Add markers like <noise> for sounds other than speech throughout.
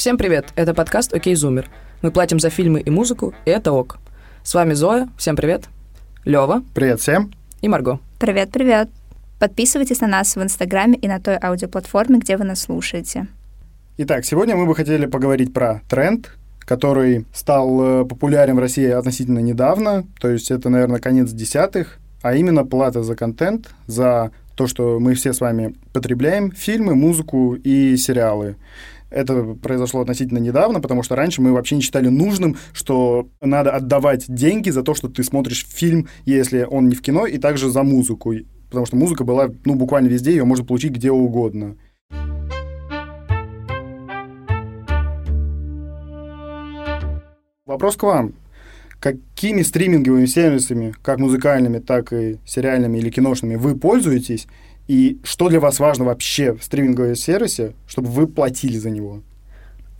Всем привет, это подкаст «Окей, Зумер». Мы платим за фильмы и музыку, и это ок. С вами Зоя, всем привет. Лёва. Привет всем. И Марго. Привет-привет. Подписывайтесь на нас в Инстаграме и на той аудиоплатформе, где вы нас слушаете. Итак, сегодня мы бы хотели поговорить про тренд, который стал э, популярен в России относительно недавно, то есть это, наверное, конец десятых, а именно плата за контент, за то, что мы все с вами потребляем, фильмы, музыку и сериалы. Это произошло относительно недавно, потому что раньше мы вообще не считали нужным, что надо отдавать деньги за то, что ты смотришь фильм, если он не в кино, и также за музыку. Потому что музыка была, ну, буквально везде, ее можно получить где угодно. Вопрос к вам. Какими стриминговыми сервисами, как музыкальными, так и сериальными или киношными, вы пользуетесь? И что для вас важно вообще в стриминговом сервисе, чтобы вы платили за него?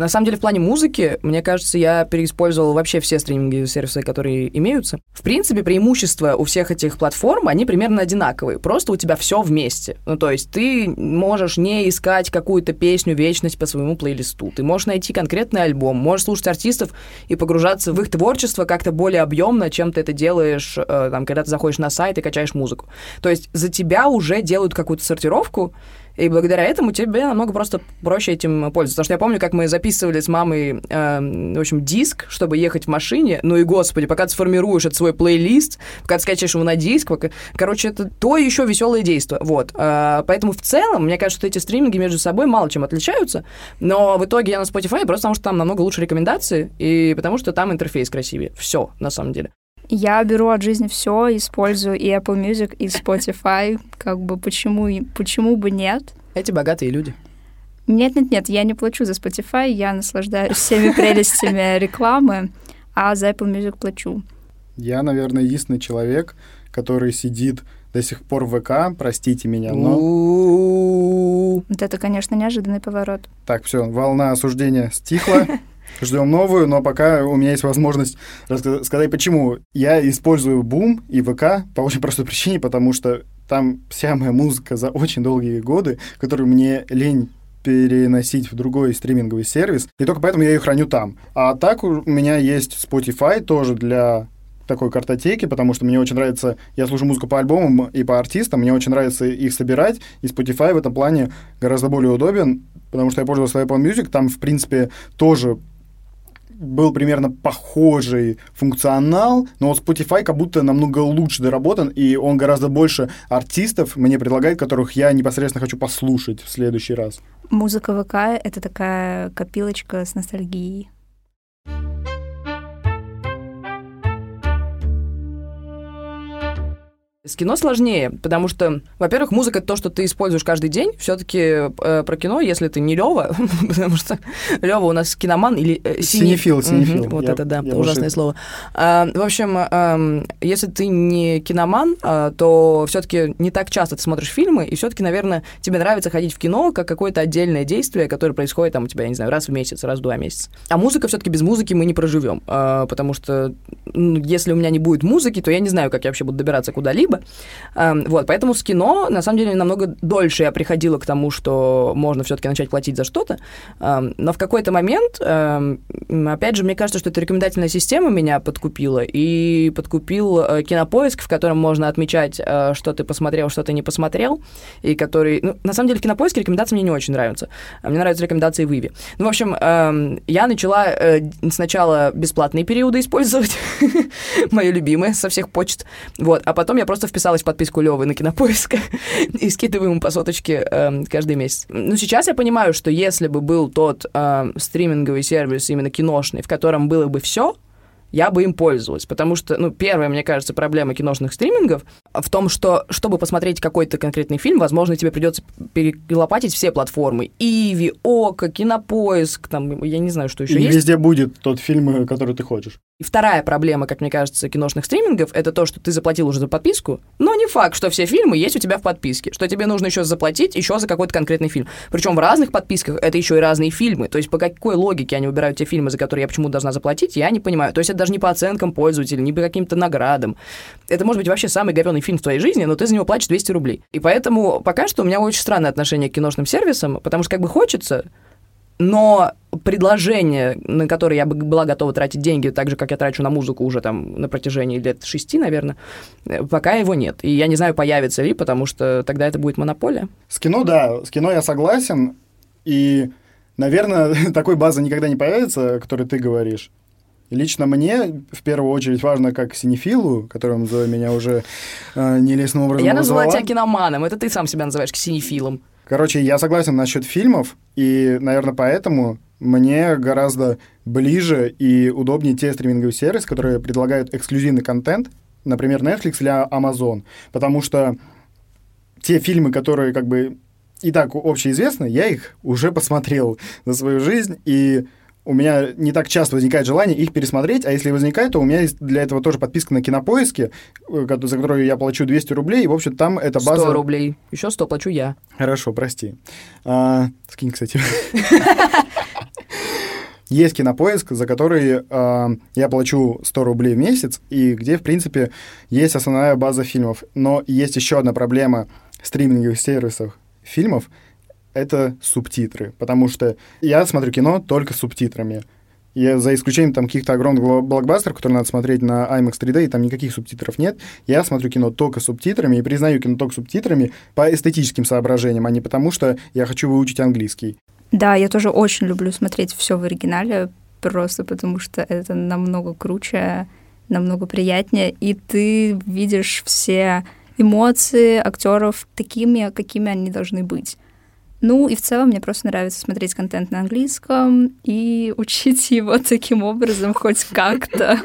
На самом деле, в плане музыки, мне кажется, я переиспользовал вообще все стриминговые сервисы, которые имеются. В принципе, преимущества у всех этих платформ, они примерно одинаковые. Просто у тебя все вместе. Ну, то есть ты можешь не искать какую-то песню вечность по своему плейлисту. Ты можешь найти конкретный альбом, можешь слушать артистов и погружаться в их творчество как-то более объемно, чем ты это делаешь, э, там, когда ты заходишь на сайт и качаешь музыку. То есть за тебя уже делают какую-то сортировку, и благодаря этому тебе намного просто проще этим пользоваться. Потому что я помню, как мы записывали с мамой, э, в общем, диск, чтобы ехать в машине. Ну и, господи, пока ты сформируешь этот свой плейлист, пока ты скачаешь его на диск, пока... короче, это то еще веселое действие. Вот. Э, поэтому в целом, мне кажется, что эти стриминги между собой мало чем отличаются. Но в итоге я на Spotify просто потому, что там намного лучше рекомендации, и потому что там интерфейс красивее. Все, на самом деле. Я беру от жизни все, использую и Apple Music, и Spotify. Как бы почему, почему бы нет? Эти богатые люди. Нет, нет, нет, я не плачу за Spotify, я наслаждаюсь всеми прелестями рекламы, а за Apple Music плачу. Я, наверное, единственный человек, который сидит до сих пор в ВК, простите меня, но... Вот это, конечно, неожиданный поворот. Так, все, волна осуждения стихла. Ждем новую, но пока у меня есть возможность рассказать, почему. Я использую Boom и ВК по очень простой причине, потому что там вся моя музыка за очень долгие годы, которую мне лень переносить в другой стриминговый сервис, и только поэтому я ее храню там. А так у меня есть Spotify тоже для такой картотеки, потому что мне очень нравится, я слушаю музыку по альбомам и по артистам, мне очень нравится их собирать, и Spotify в этом плане гораздо более удобен, потому что я пользовался Apple Music, там, в принципе, тоже был примерно похожий функционал, но вот Spotify как будто намного лучше доработан, и он гораздо больше артистов мне предлагает, которых я непосредственно хочу послушать в следующий раз. Музыка ВК — это такая копилочка с ностальгией. С кино сложнее, потому что, во-первых, музыка это то, что ты используешь каждый день. Все-таки э, про кино, если ты не Лева, <laughs> потому что Лева у нас киноман или э, синефил, синефил. Вот я, это да, ужасное больше... слово. А, в общем, э, если ты не киноман, э, то все-таки не так часто ты смотришь фильмы, и все-таки, наверное, тебе нравится ходить в кино как какое-то отдельное действие, которое происходит там у тебя, я не знаю, раз в месяц, раз в два месяца. А музыка все-таки без музыки мы не проживем, э, потому что ну, если у меня не будет музыки, то я не знаю, как я вообще буду добираться куда-либо либо. Эм, вот, поэтому с кино, на самом деле, намного дольше я приходила к тому, что можно все-таки начать платить за что-то. Эм, но в какой-то момент, эм, опять же, мне кажется, что эта рекомендательная система меня подкупила, и подкупил э, кинопоиск, в котором можно отмечать, э, что ты посмотрел, что ты не посмотрел, и который... Ну, на самом деле, в кинопоиске рекомендации мне не очень нравятся. Мне нравятся рекомендации в Иви. Ну, в общем, я начала э, сначала бесплатные периоды использовать, <laughs> мои любимые со всех почт, вот, а потом я просто просто вписалась в подписку Левы на Кинопоиск <laughs> и скидываю ему по соточке э, каждый месяц. Ну, сейчас я понимаю, что если бы был тот э, стриминговый сервис именно киношный, в котором было бы все, я бы им пользовалась. Потому что, ну, первая, мне кажется, проблема киношных стримингов в том, что, чтобы посмотреть какой-то конкретный фильм, возможно, тебе придется перелопатить все платформы. Иви, Ока, Кинопоиск, там, я не знаю, что еще и есть. везде будет тот фильм, который ты хочешь. И вторая проблема, как мне кажется, киношных стримингов, это то, что ты заплатил уже за подписку, но не факт, что все фильмы есть у тебя в подписке, что тебе нужно еще заплатить еще за какой-то конкретный фильм. Причем в разных подписках это еще и разные фильмы. То есть по какой логике они выбирают те фильмы, за которые я почему должна заплатить, я не понимаю. То есть это даже не по оценкам пользователя, не по каким-то наградам. Это может быть вообще самый говенный фильм в твоей жизни, но ты за него платишь 200 рублей. И поэтому пока что у меня очень странное отношение к киношным сервисам, потому что как бы хочется, но предложение, на которое я бы была готова тратить деньги, так же, как я трачу на музыку уже там на протяжении лет шести, наверное, э, пока его нет. И я не знаю, появится ли, потому что тогда это будет монополия. С кино, да, с кино я согласен, и, наверное, <laughs> такой базы никогда не появится, о которой ты говоришь. Лично мне в первую очередь важно, как синефилу, которым за меня уже э, нелестным образом Я назвала тебя киноманом, это ты сам себя называешь синефилом. Короче, я согласен насчет фильмов, и, наверное, поэтому мне гораздо ближе и удобнее те стриминговые сервисы, которые предлагают эксклюзивный контент, например, Netflix или Amazon, потому что те фильмы, которые как бы и так общеизвестны, я их уже посмотрел за свою жизнь, и у меня не так часто возникает желание их пересмотреть, а если возникает, то у меня есть для этого тоже подписка на Кинопоиске, э, за которую я плачу 200 рублей, и, в общем, там эта 100 база... рублей. Еще 100 плачу я. Хорошо, прости. А, скинь, кстати. Есть кинопоиск, за который а, я плачу 100 рублей в месяц, и где, в принципе, есть основная база фильмов. Но есть еще одна проблема стриминговых сервисов фильмов — это субтитры. Потому что я смотрю кино только с субтитрами. Я, за исключением там каких-то огромных бло- блокбастеров, которые надо смотреть на IMAX 3D, и там никаких субтитров нет, я смотрю кино только субтитрами и признаю кино только субтитрами по эстетическим соображениям, а не потому, что я хочу выучить английский. Да, я тоже очень люблю смотреть все в оригинале, просто потому что это намного круче, намного приятнее, и ты видишь все эмоции актеров такими, какими они должны быть. Ну и в целом мне просто нравится смотреть контент на английском и <laughs> учить его таким образом хоть как-то.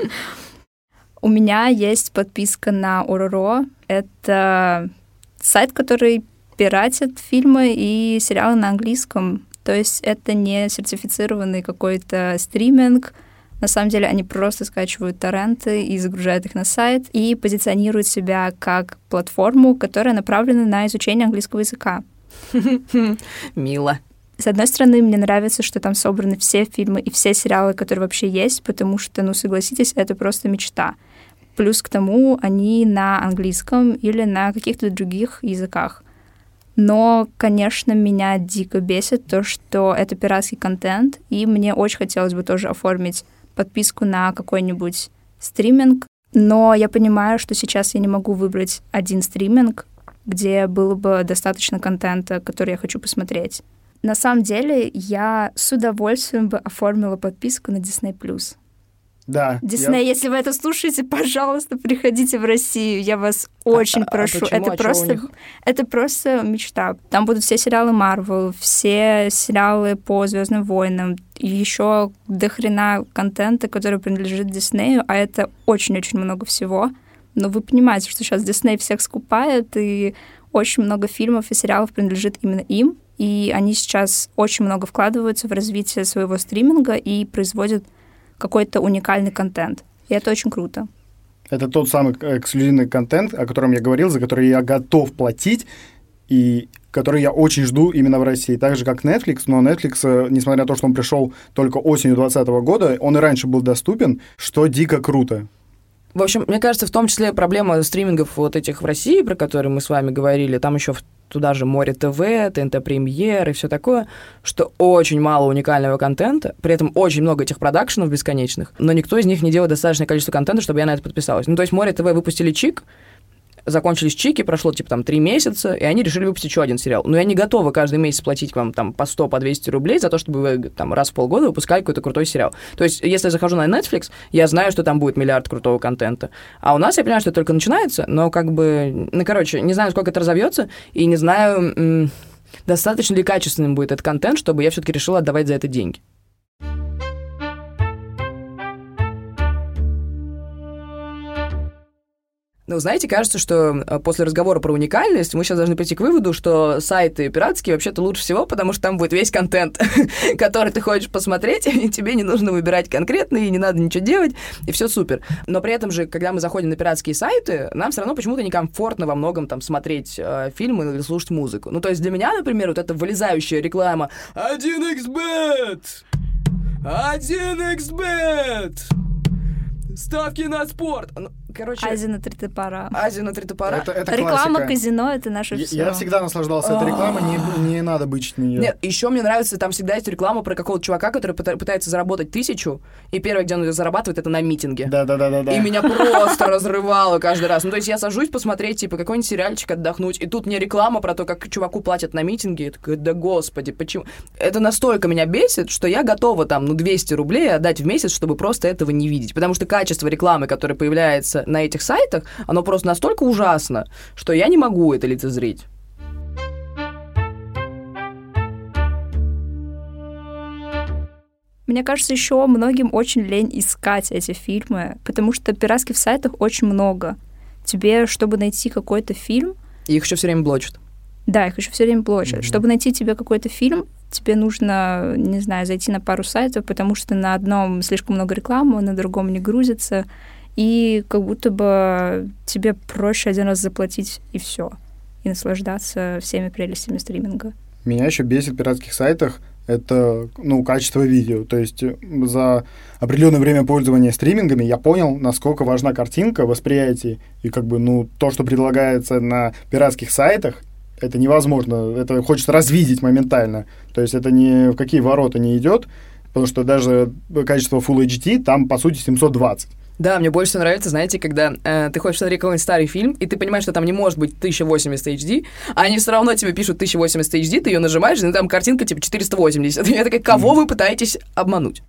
У меня есть подписка на Ороро. Это сайт, который пиратит фильмы и сериалы на английском. То есть это не сертифицированный какой-то стриминг. На самом деле они просто скачивают торренты и загружают их на сайт и позиционируют себя как платформу, которая направлена на изучение английского языка. <laughs> Мило. С одной стороны, мне нравится, что там собраны все фильмы и все сериалы, которые вообще есть, потому что, ну, согласитесь, это просто мечта. Плюс к тому, они на английском или на каких-то других языках. Но, конечно, меня дико бесит то, что это пиратский контент, и мне очень хотелось бы тоже оформить подписку на какой-нибудь стриминг, но я понимаю, что сейчас я не могу выбрать один стриминг, где было бы достаточно контента, который я хочу посмотреть. На самом деле, я с удовольствием бы оформила подписку на Disney+. Да. Дисней, я- если вы это слушаете, пожалуйста, приходите в Россию. Я вас очень а прошу. почему? это А просто, это просто мечта. Там будут все сериалы Марвел, все сериалы по Звездным войнам, еще до хрена контента, который принадлежит Диснею, а это очень-очень много всего. Но вы понимаете, что сейчас Дисней всех скупает, и очень много фильмов и сериалов принадлежит именно им, и они сейчас очень много вкладываются в развитие своего стриминга и производят какой-то уникальный контент. И это очень круто. Это тот самый эксклюзивный контент, о котором я говорил, за который я готов платить, и который я очень жду именно в России. Так же, как Netflix, но Netflix, э, несмотря на то, что он пришел только осенью 2020 года, он и раньше был доступен, что дико круто. В общем, мне кажется, в том числе проблема стримингов вот этих в России, про которые мы с вами говорили, там еще туда же Море ТВ, ТНТ Премьер и все такое, что очень мало уникального контента, при этом очень много этих продакшенов бесконечных, но никто из них не делает достаточное количество контента, чтобы я на это подписалась. Ну, то есть Море ТВ выпустили Чик, закончились чики, прошло типа там три месяца, и они решили выпустить еще один сериал. Но я не готова каждый месяц платить вам там по 100, по 200 рублей за то, чтобы вы там раз в полгода выпускали какой-то крутой сериал. То есть, если я захожу на Netflix, я знаю, что там будет миллиард крутого контента. А у нас я понимаю, что это только начинается, но как бы, ну, короче, не знаю, сколько это разовьется, и не знаю, достаточно ли качественным будет этот контент, чтобы я все-таки решила отдавать за это деньги. Ну, знаете, кажется, что э, после разговора про уникальность мы сейчас должны прийти к выводу, что сайты пиратские вообще-то лучше всего, потому что там будет весь контент, <laughs> который ты хочешь посмотреть, <laughs> и тебе не нужно выбирать конкретно, и не надо ничего делать, и все супер. Но при этом же, когда мы заходим на пиратские сайты, нам все равно почему-то некомфортно во многом там смотреть э, фильмы или слушать музыку. Ну, то есть для меня, например, вот эта вылезающая реклама 1xbet! 1xbet! Ставки на спорт! Короче, Азия на три топора. Азия на три топора. Это, это Реклама классика. казино это наше Я, все. я всегда наслаждался этой рекламой, не, не надо бычить на нее. Нет, еще мне нравится, там всегда есть реклама про какого-то чувака, который пыта- пытается заработать тысячу, и первое, где он ее зарабатывает, это на митинге. Да, да, да, да, да. И меня просто разрывало каждый раз. Ну, то есть я сажусь посмотреть, типа, какой-нибудь сериальчик отдохнуть, и тут мне реклама про то, как чуваку платят на митинге. Я такая, да господи, почему? Это настолько меня бесит, что я готова там, ну, 200 рублей отдать в месяц, чтобы просто этого не видеть. Потому что качество рекламы, которое появляется на этих сайтах, оно просто настолько ужасно, что я не могу это лицезреть. Мне кажется, еще многим очень лень искать эти фильмы, потому что пиратских сайтов очень много. Тебе, чтобы найти какой-то фильм, И их еще все время блочат. да, их еще все время блочат. Мгм. Чтобы найти тебе какой-то фильм, тебе нужно, не знаю, зайти на пару сайтов, потому что на одном слишком много рекламы, на другом не грузится, и как будто бы тебе проще один раз заплатить и все, и наслаждаться всеми прелестями стриминга. Меня еще бесит в пиратских сайтах это ну, качество видео. То есть за определенное время пользования стримингами я понял, насколько важна картинка, восприятие. И как бы, ну, то, что предлагается на пиратских сайтах, это невозможно. Это хочется развидеть моментально. То есть это ни в какие ворота не идет, потому что даже качество Full HD там, по сути, 720. Да, мне больше всего нравится, знаете, когда э, ты хочешь смотреть какой-нибудь старый фильм, и ты понимаешь, что там не может быть 1080 HD, а они все равно тебе пишут 1080 HD, ты ее нажимаешь, и там картинка типа 480. <laughs> Я такая, кого вы пытаетесь обмануть?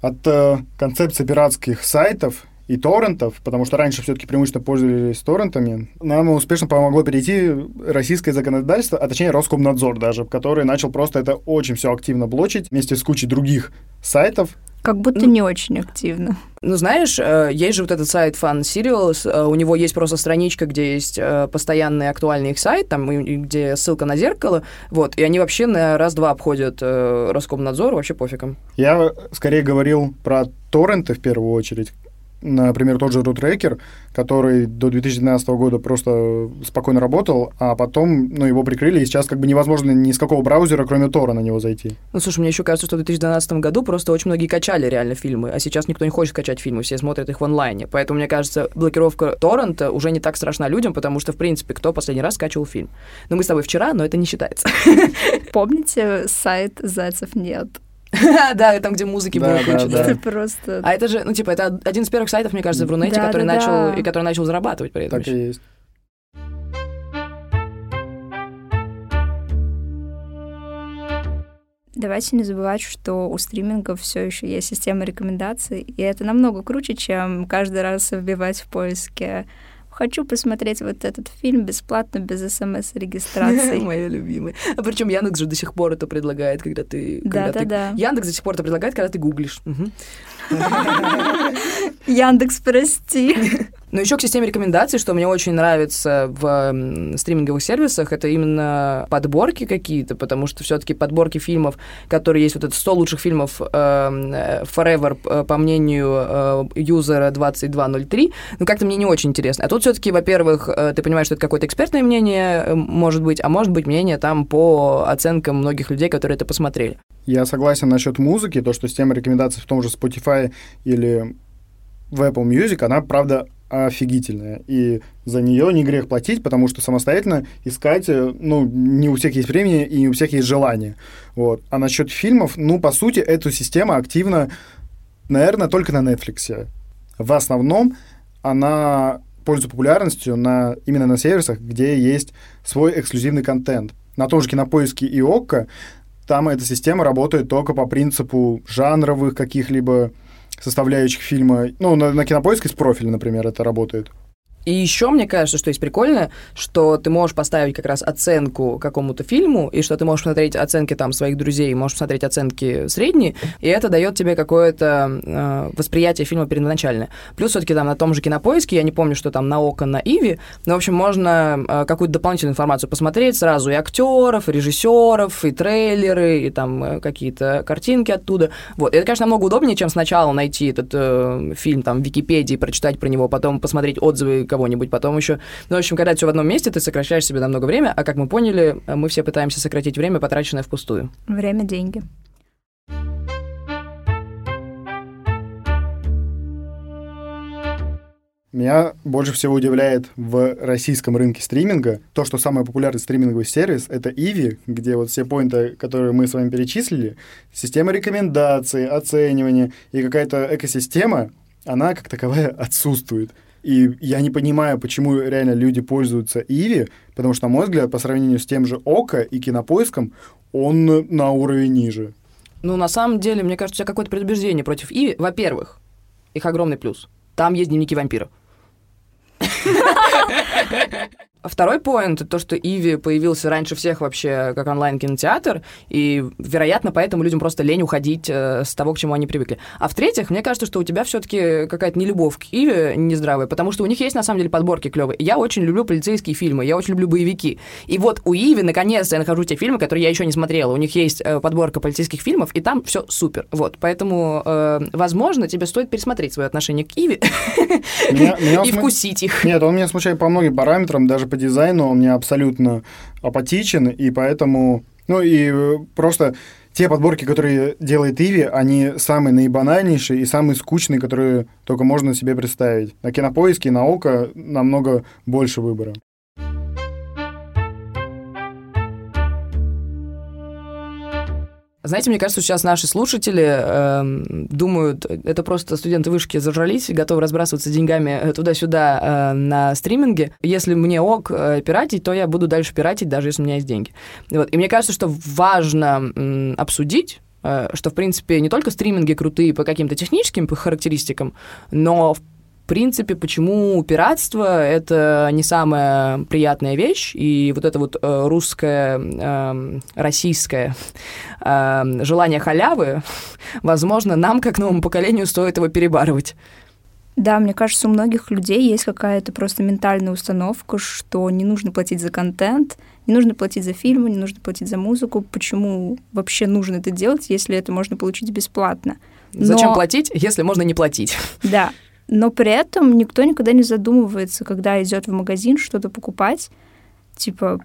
От э, концепции пиратских сайтов и торрентов, потому что раньше все-таки преимущественно пользовались торрентами, нам успешно помогло перейти российское законодательство, а точнее Роскомнадзор даже, который начал просто это очень все активно блочить вместе с кучей других сайтов. Как будто Ну, не очень активно. Ну, знаешь, э, есть же вот этот сайт Fun Serials, э, у него есть просто страничка, где есть э, постоянный актуальный их сайт, там, где ссылка на зеркало, вот, и они вообще на раз-два обходят Роскомнадзор, вообще пофигом. Я скорее говорил про торренты в первую очередь. Например, тот же RootRacker, который до 2012 года просто спокойно работал, а потом ну, его прикрыли, и сейчас как бы невозможно ни с какого браузера, кроме Тора, на него зайти. Ну, слушай, мне еще кажется, что в 2012 году просто очень многие качали реально фильмы, а сейчас никто не хочет качать фильмы, все смотрят их в онлайне. Поэтому, мне кажется, блокировка торрента уже не так страшна людям, потому что, в принципе, кто последний раз скачивал фильм? Ну, мы с тобой вчера, но это не считается. <laughs> Помните сайт «Зайцев нет»? <laughs> Да, там, где музыки Да, было да, куча, да. Это просто... А это же, ну, типа, это один из первых сайтов, мне кажется, в Рунете, Да, который да, начал, да. и который начал зарабатывать при этом. Так и есть. Давайте не забывать, что у стримингов все еще есть система рекомендаций, и это намного круче, чем каждый раз вбивать в поиске «Хочу посмотреть вот этот фильм бесплатно, без смс-регистрации». <laughs> Моя любимая. А причем Яндекс же до сих пор это предлагает, когда ты... когда ты- Да-да-да. Яндекс до сих пор это предлагает, когда ты гуглишь. <laughs> Яндекс, прости. <laughs> Но еще к системе рекомендаций, что мне очень нравится в стриминговых сервисах, это именно подборки какие-то, потому что все-таки подборки фильмов, которые есть, вот это 100 лучших фильмов э, э, Forever, э, по мнению э, юзера 2203, ну как-то мне не очень интересно. А тут все-таки, во-первых, э, ты понимаешь, что это какое-то экспертное мнение, э, может быть, а может быть мнение там по оценкам многих людей, которые это посмотрели. Я согласен насчет музыки, то, что система рекомендаций в том же Spotify или в Apple Music, она, правда, офигительная. И за нее не грех платить, потому что самостоятельно искать, э, ну, не у всех есть времени и не у всех есть желание. Вот. А насчет фильмов, ну, по сути, эту систему активно, наверное, только на Netflix. В основном она пользуется популярностью на, именно на сервисах, где есть свой эксклюзивный контент. На том же Кинопоиске и ОККО там эта система работает только по принципу жанровых каких-либо составляющих фильма. Ну, на, на кинопоиске с профиля, например, это работает. И еще мне кажется, что есть прикольно, что ты можешь поставить как раз оценку какому-то фильму, и что ты можешь смотреть оценки там своих друзей, можешь смотреть оценки средние, и это дает тебе какое-то э, восприятие фильма первоначальное. Плюс все-таки там на том же кинопоиске, я не помню, что там на Око, на Иви, но, в общем, можно э, какую-то дополнительную информацию посмотреть сразу и актеров, и режиссеров, и трейлеры, и там э, какие-то картинки оттуда. Вот. И это, конечно, намного удобнее, чем сначала найти этот э, фильм там в Википедии, прочитать про него, потом посмотреть отзывы кого-нибудь, потом еще... Ну, в общем, когда все в одном месте, ты сокращаешь себе намного время, а как мы поняли, э, мы все пытаемся сократить время, потраченное впустую. Время — деньги. Меня больше всего удивляет в российском рынке стриминга то, что самый популярный стриминговый сервис — это Иви, где вот все поинты, которые мы с вами перечислили, система рекомендаций, оценивания и какая-то экосистема, она как таковая отсутствует. И я не понимаю, почему реально люди пользуются Иви, потому что, на мой взгляд, по сравнению с тем же Око и Кинопоиском, он на уровень ниже. Ну, на самом деле, мне кажется, у тебя какое-то предубеждение против Иви. Во-первых, их огромный плюс. Там есть дневники вампира. <laughs> Второй поинт — то, что Иви появился раньше всех вообще как онлайн-кинотеатр, и, вероятно, поэтому людям просто лень уходить э, с того, к чему они привыкли. А в-третьих, мне кажется, что у тебя все таки какая-то нелюбовь к Иви нездравая, потому что у них есть, на самом деле, подборки клевые. Я очень люблю полицейские фильмы, я очень люблю боевики. И вот у Иви, наконец-то, я нахожу те фильмы, которые я еще не смотрела. У них есть э, подборка полицейских фильмов, и там все супер. Вот, поэтому, э, возможно, тебе стоит пересмотреть свое отношение к Иви <laughs> и вкусить их. Нет, он меня смущает по многим параметрам, даже по дизайну он мне абсолютно апатичен, и поэтому... Ну и э, просто те подборки, которые делает Иви, они самые наибанальнейшие и самые скучные, которые только можно себе представить. На Кинопоиске на Око намного больше выбора. Знаете, мне кажется, сейчас наши слушатели э, думают, это просто студенты вышки зажрались, готовы разбрасываться деньгами э, туда-сюда э, на стриминге. Если мне ок э, пиратить, то я буду дальше пиратить, даже если у меня есть деньги. Вот. И мне кажется, что важно э, обсудить что, в принципе, не только стриминги крутые по каким-то техническим характеристикам, но, в в принципе, почему пиратство — это не самая приятная вещь, и вот это вот э, русское, э, российское э, желание халявы, возможно, нам, как новому поколению, стоит его перебарывать. Да, мне кажется, у многих людей есть какая-то просто ментальная установка, что не нужно платить за контент, не нужно платить за фильмы, не нужно платить за музыку. Почему вообще нужно это делать, если это можно получить бесплатно? Но... Зачем платить, если можно не платить? Да, но при этом никто никогда не задумывается, когда идет в магазин что-то покупать, типа,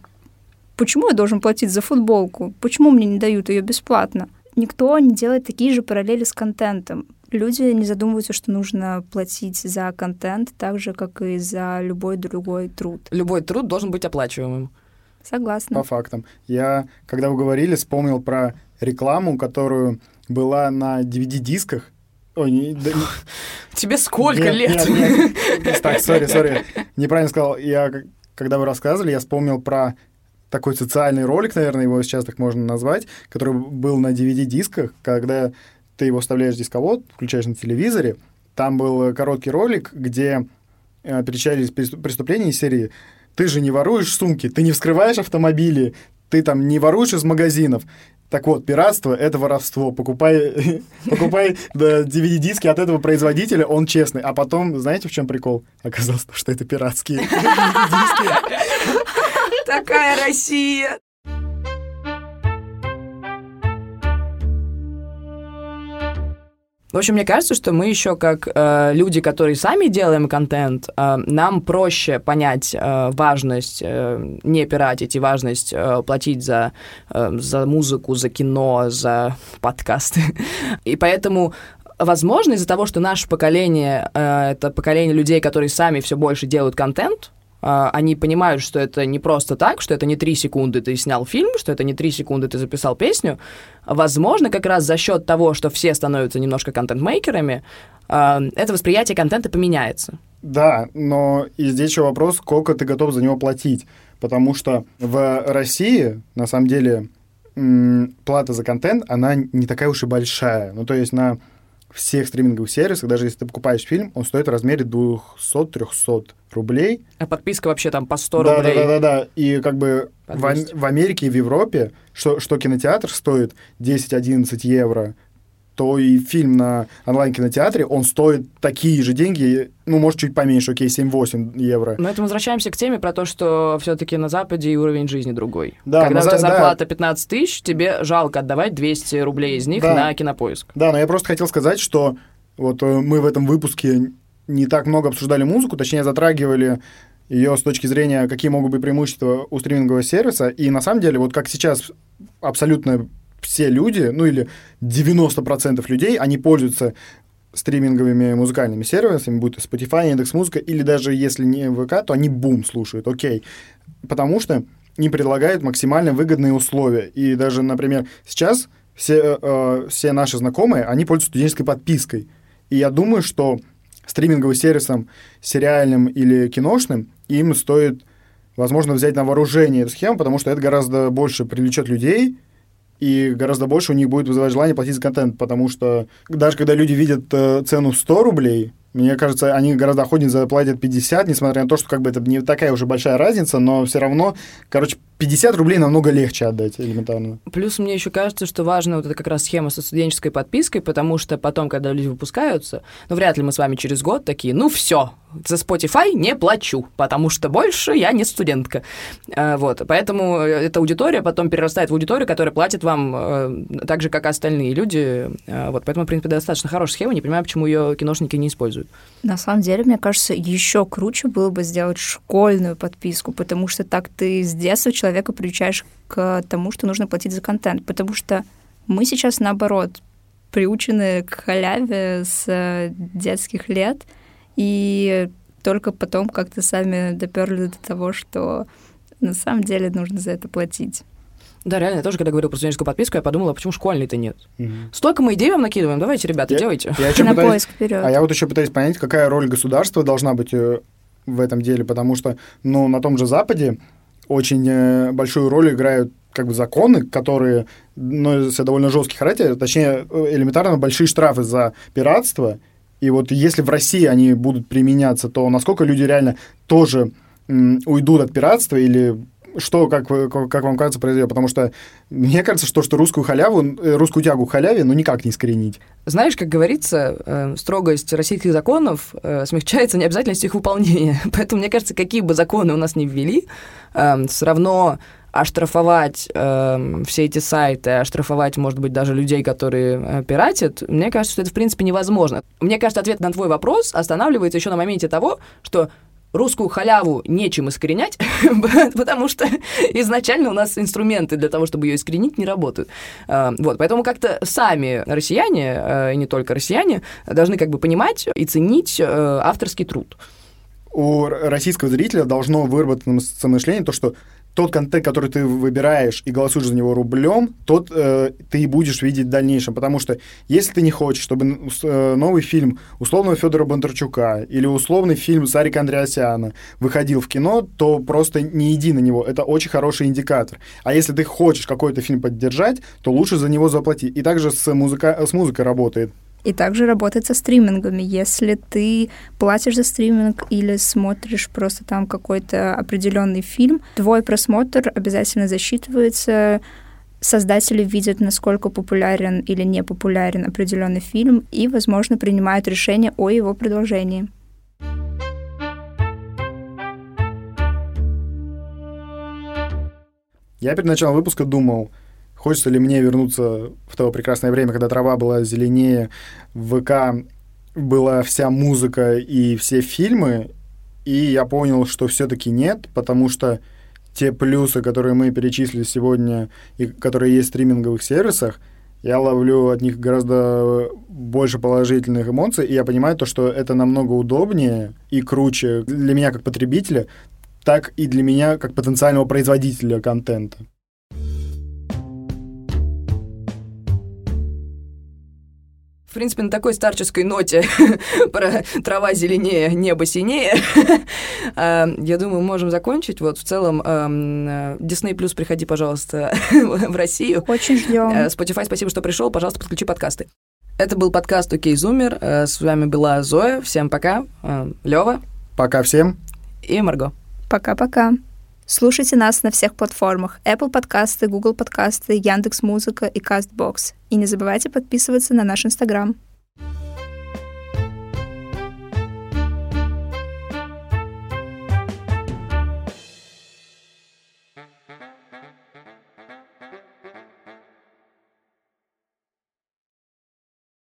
почему я должен платить за футболку? Почему мне не дают ее бесплатно? Никто не делает такие же параллели с контентом. Люди не задумываются, что нужно платить за контент так же, как и за любой другой труд. Любой труд должен быть оплачиваемым. Согласна. По фактам. Я, когда вы говорили, вспомнил про рекламу, которую была на DVD-дисках, Ой, не, да, не... Тебе сколько нет, лет? Нет, нет. <laughs> Так, сори, сори. Неправильно сказал. Я, когда вы рассказывали, я вспомнил про такой социальный ролик, наверное, его сейчас так можно назвать, который был на DVD-дисках, когда ты его вставляешь в дисковод, включаешь на телевизоре. Там был короткий ролик, где э, перечислялись преступления из серии «Ты же не воруешь сумки, ты не вскрываешь автомобили, ты там не воруешь из магазинов». Так вот, пиратство — это воровство. Покупай, <laughs> покупай DVD-диски от этого производителя, он честный. А потом, знаете, в чем прикол? Оказалось, что это пиратские <laughs> диски. Такая Россия! В общем, мне кажется, что мы еще как э, люди, которые сами делаем контент, э, нам проще понять э, важность э, не пиратить и важность э, платить за, э, за музыку, за кино, за подкасты. И поэтому Возможно, из-за того, что наше поколение э, это поколение людей, которые сами все больше делают контент, они понимают, что это не просто так, что это не три секунды ты снял фильм, что это не три секунды ты записал песню. Возможно, как раз за счет того, что все становятся немножко контент-мейкерами, а, это восприятие контента поменяется. Да, но и здесь еще вопрос, сколько ты готов за него платить. Потому что в России, на самом деле, плата за контент, она не такая уж и большая. Ну, то есть на всех стриминговых сервисах, даже если ты покупаешь фильм, он стоит в размере 200-300 рублей. А подписка вообще там по 100 да, рублей? Да, да, да, да. И как бы в, в Америке и в Европе, что, что кинотеатр стоит 10-11 евро, то и фильм на онлайн-кинотеатре, он стоит такие же деньги, ну, может, чуть поменьше, окей, 7-8 евро. Но это мы возвращаемся к теме про то, что все-таки на Западе и уровень жизни другой. Да, Когда у тебя зарплата да. 15 тысяч, тебе жалко отдавать 200 рублей из них да. на кинопоиск. Да, но я просто хотел сказать, что вот э, мы в этом выпуске не так много обсуждали музыку, точнее, затрагивали ее с точки зрения, какие могут быть преимущества у стримингового сервиса. И на самом деле, вот как сейчас абсолютно все люди, ну или 90% людей, они пользуются стриминговыми музыкальными сервисами, будь то Spotify, Яндекс.Музыка, или даже если не ВК, то они бум слушают, окей. Потому что им предлагают максимально выгодные условия. И даже, например, сейчас все, э, все наши знакомые, они пользуются студенческой подпиской. И я думаю, что стриминговым сервисам, сериальным или киношным, им стоит, возможно, взять на вооружение эту схему, потому что это гораздо больше привлечет людей, и гораздо больше у них будет вызывать желание платить за контент, потому что даже когда люди видят э, цену в 100 рублей, мне кажется, они гораздо охотнее заплатят 50, несмотря на то, что как бы это не такая уже большая разница, но все равно, короче, 50 рублей намного легче отдать элементарно. Плюс мне еще кажется, что важна вот эта как раз схема со студенческой подпиской, потому что потом, когда люди выпускаются, ну, вряд ли мы с вами через год такие, ну, все, за Spotify не плачу, потому что больше я не студентка. А, вот, поэтому эта аудитория потом перерастает в аудиторию, которая платит вам э, так же, как и остальные люди. Вот, поэтому, в принципе, достаточно хорошая схема, не понимаю, почему ее киношники не используют. На самом деле, мне кажется, еще круче было бы сделать школьную подписку, потому что так ты с детства человек человека приучаешь к тому, что нужно платить за контент, потому что мы сейчас, наоборот, приучены к халяве с э, детских лет, и только потом как-то сами доперли до того, что на самом деле нужно за это платить. Да, реально, я тоже, когда говорил про студенческую подписку, я подумала, почему школьной-то нет? Угу. Столько мы идей вам накидываем, давайте, ребята, я, делайте. Я <laughs> На пытаюсь, поиск вперед. А я вот еще пытаюсь понять, какая роль государства должна быть э, в этом деле, потому что, ну, на том же Западе очень э, большую роль играют как бы законы, которые носят довольно жесткий характер, точнее, э, элементарно большие штрафы за пиратство. И вот если в России они будут применяться, то насколько люди реально тоже уйдут от пиратства или что, как, как вам кажется, произойдет? Потому что мне кажется, что, что русскую халяву, э, русскую тягу к халяве, ну, никак не искоренить. Знаешь, как говорится, э, строгость российских законов э, смягчается необязательностью их выполнения. <laughs> Поэтому, мне кажется, какие бы законы у нас не ввели, все равно оштрафовать э, все эти сайты, оштрафовать, может быть, даже людей, которые э, пиратят, мне кажется, что это, в принципе, невозможно. Мне кажется, ответ на твой вопрос останавливается еще на моменте того, что русскую халяву нечем искоренять, <laughs> потому что изначально у нас инструменты для того, чтобы ее искоренить, не работают. А, вот, поэтому как-то сами россияне, а, и не только россияне, должны как бы понимать и ценить э, авторский труд. У российского зрителя должно выработаться мышление, то, что тот контент, который ты выбираешь и голосуешь за него рублем, тот э, ты и будешь видеть в дальнейшем. Потому что если ты не хочешь, чтобы э, новый фильм условного Федора Бондарчука или условный фильм Сарика Андреасяна выходил в кино, то просто не иди на него. Это очень хороший индикатор. А если ты хочешь какой-то фильм поддержать, то лучше за него заплатить. И также с, музыка, с музыкой работает. И также работает со стримингами. Если ты платишь за стриминг или смотришь просто там какой-то определенный фильм, твой просмотр обязательно засчитывается, создатели видят, насколько популярен или не популярен определенный фильм и, возможно, принимают решение о его продолжении. Я перед началом выпуска думал, Хочется ли мне вернуться в то прекрасное время, когда трава была зеленее, в ВК была вся музыка и все фильмы, и я понял, что все-таки нет, потому что те плюсы, которые мы перечислили сегодня, и которые есть в стриминговых сервисах, я ловлю от них гораздо больше положительных эмоций, и я понимаю то, что это намного удобнее и круче для меня как потребителя, так и для меня как потенциального производителя контента. В принципе, на такой старческой ноте <laughs> про трава зеленее, небо синее, а, <laughs> я думаю, можем закончить. Вот в целом, Disney Plus, приходи, пожалуйста, <laughs> в Россию. Очень ждем. Э, Spotify, спасибо, что пришел. Пожалуйста, подключи подкасты. Это был подкаст «Окей, Зумер». Э, с вами была Зоя. Всем пока. Э, Лева. Пока всем. И Марго. Пока-пока. Слушайте нас на всех платформах Apple подкасты, Google подкасты, Яндекс Музыка и Castbox. И не забывайте подписываться на наш Инстаграм.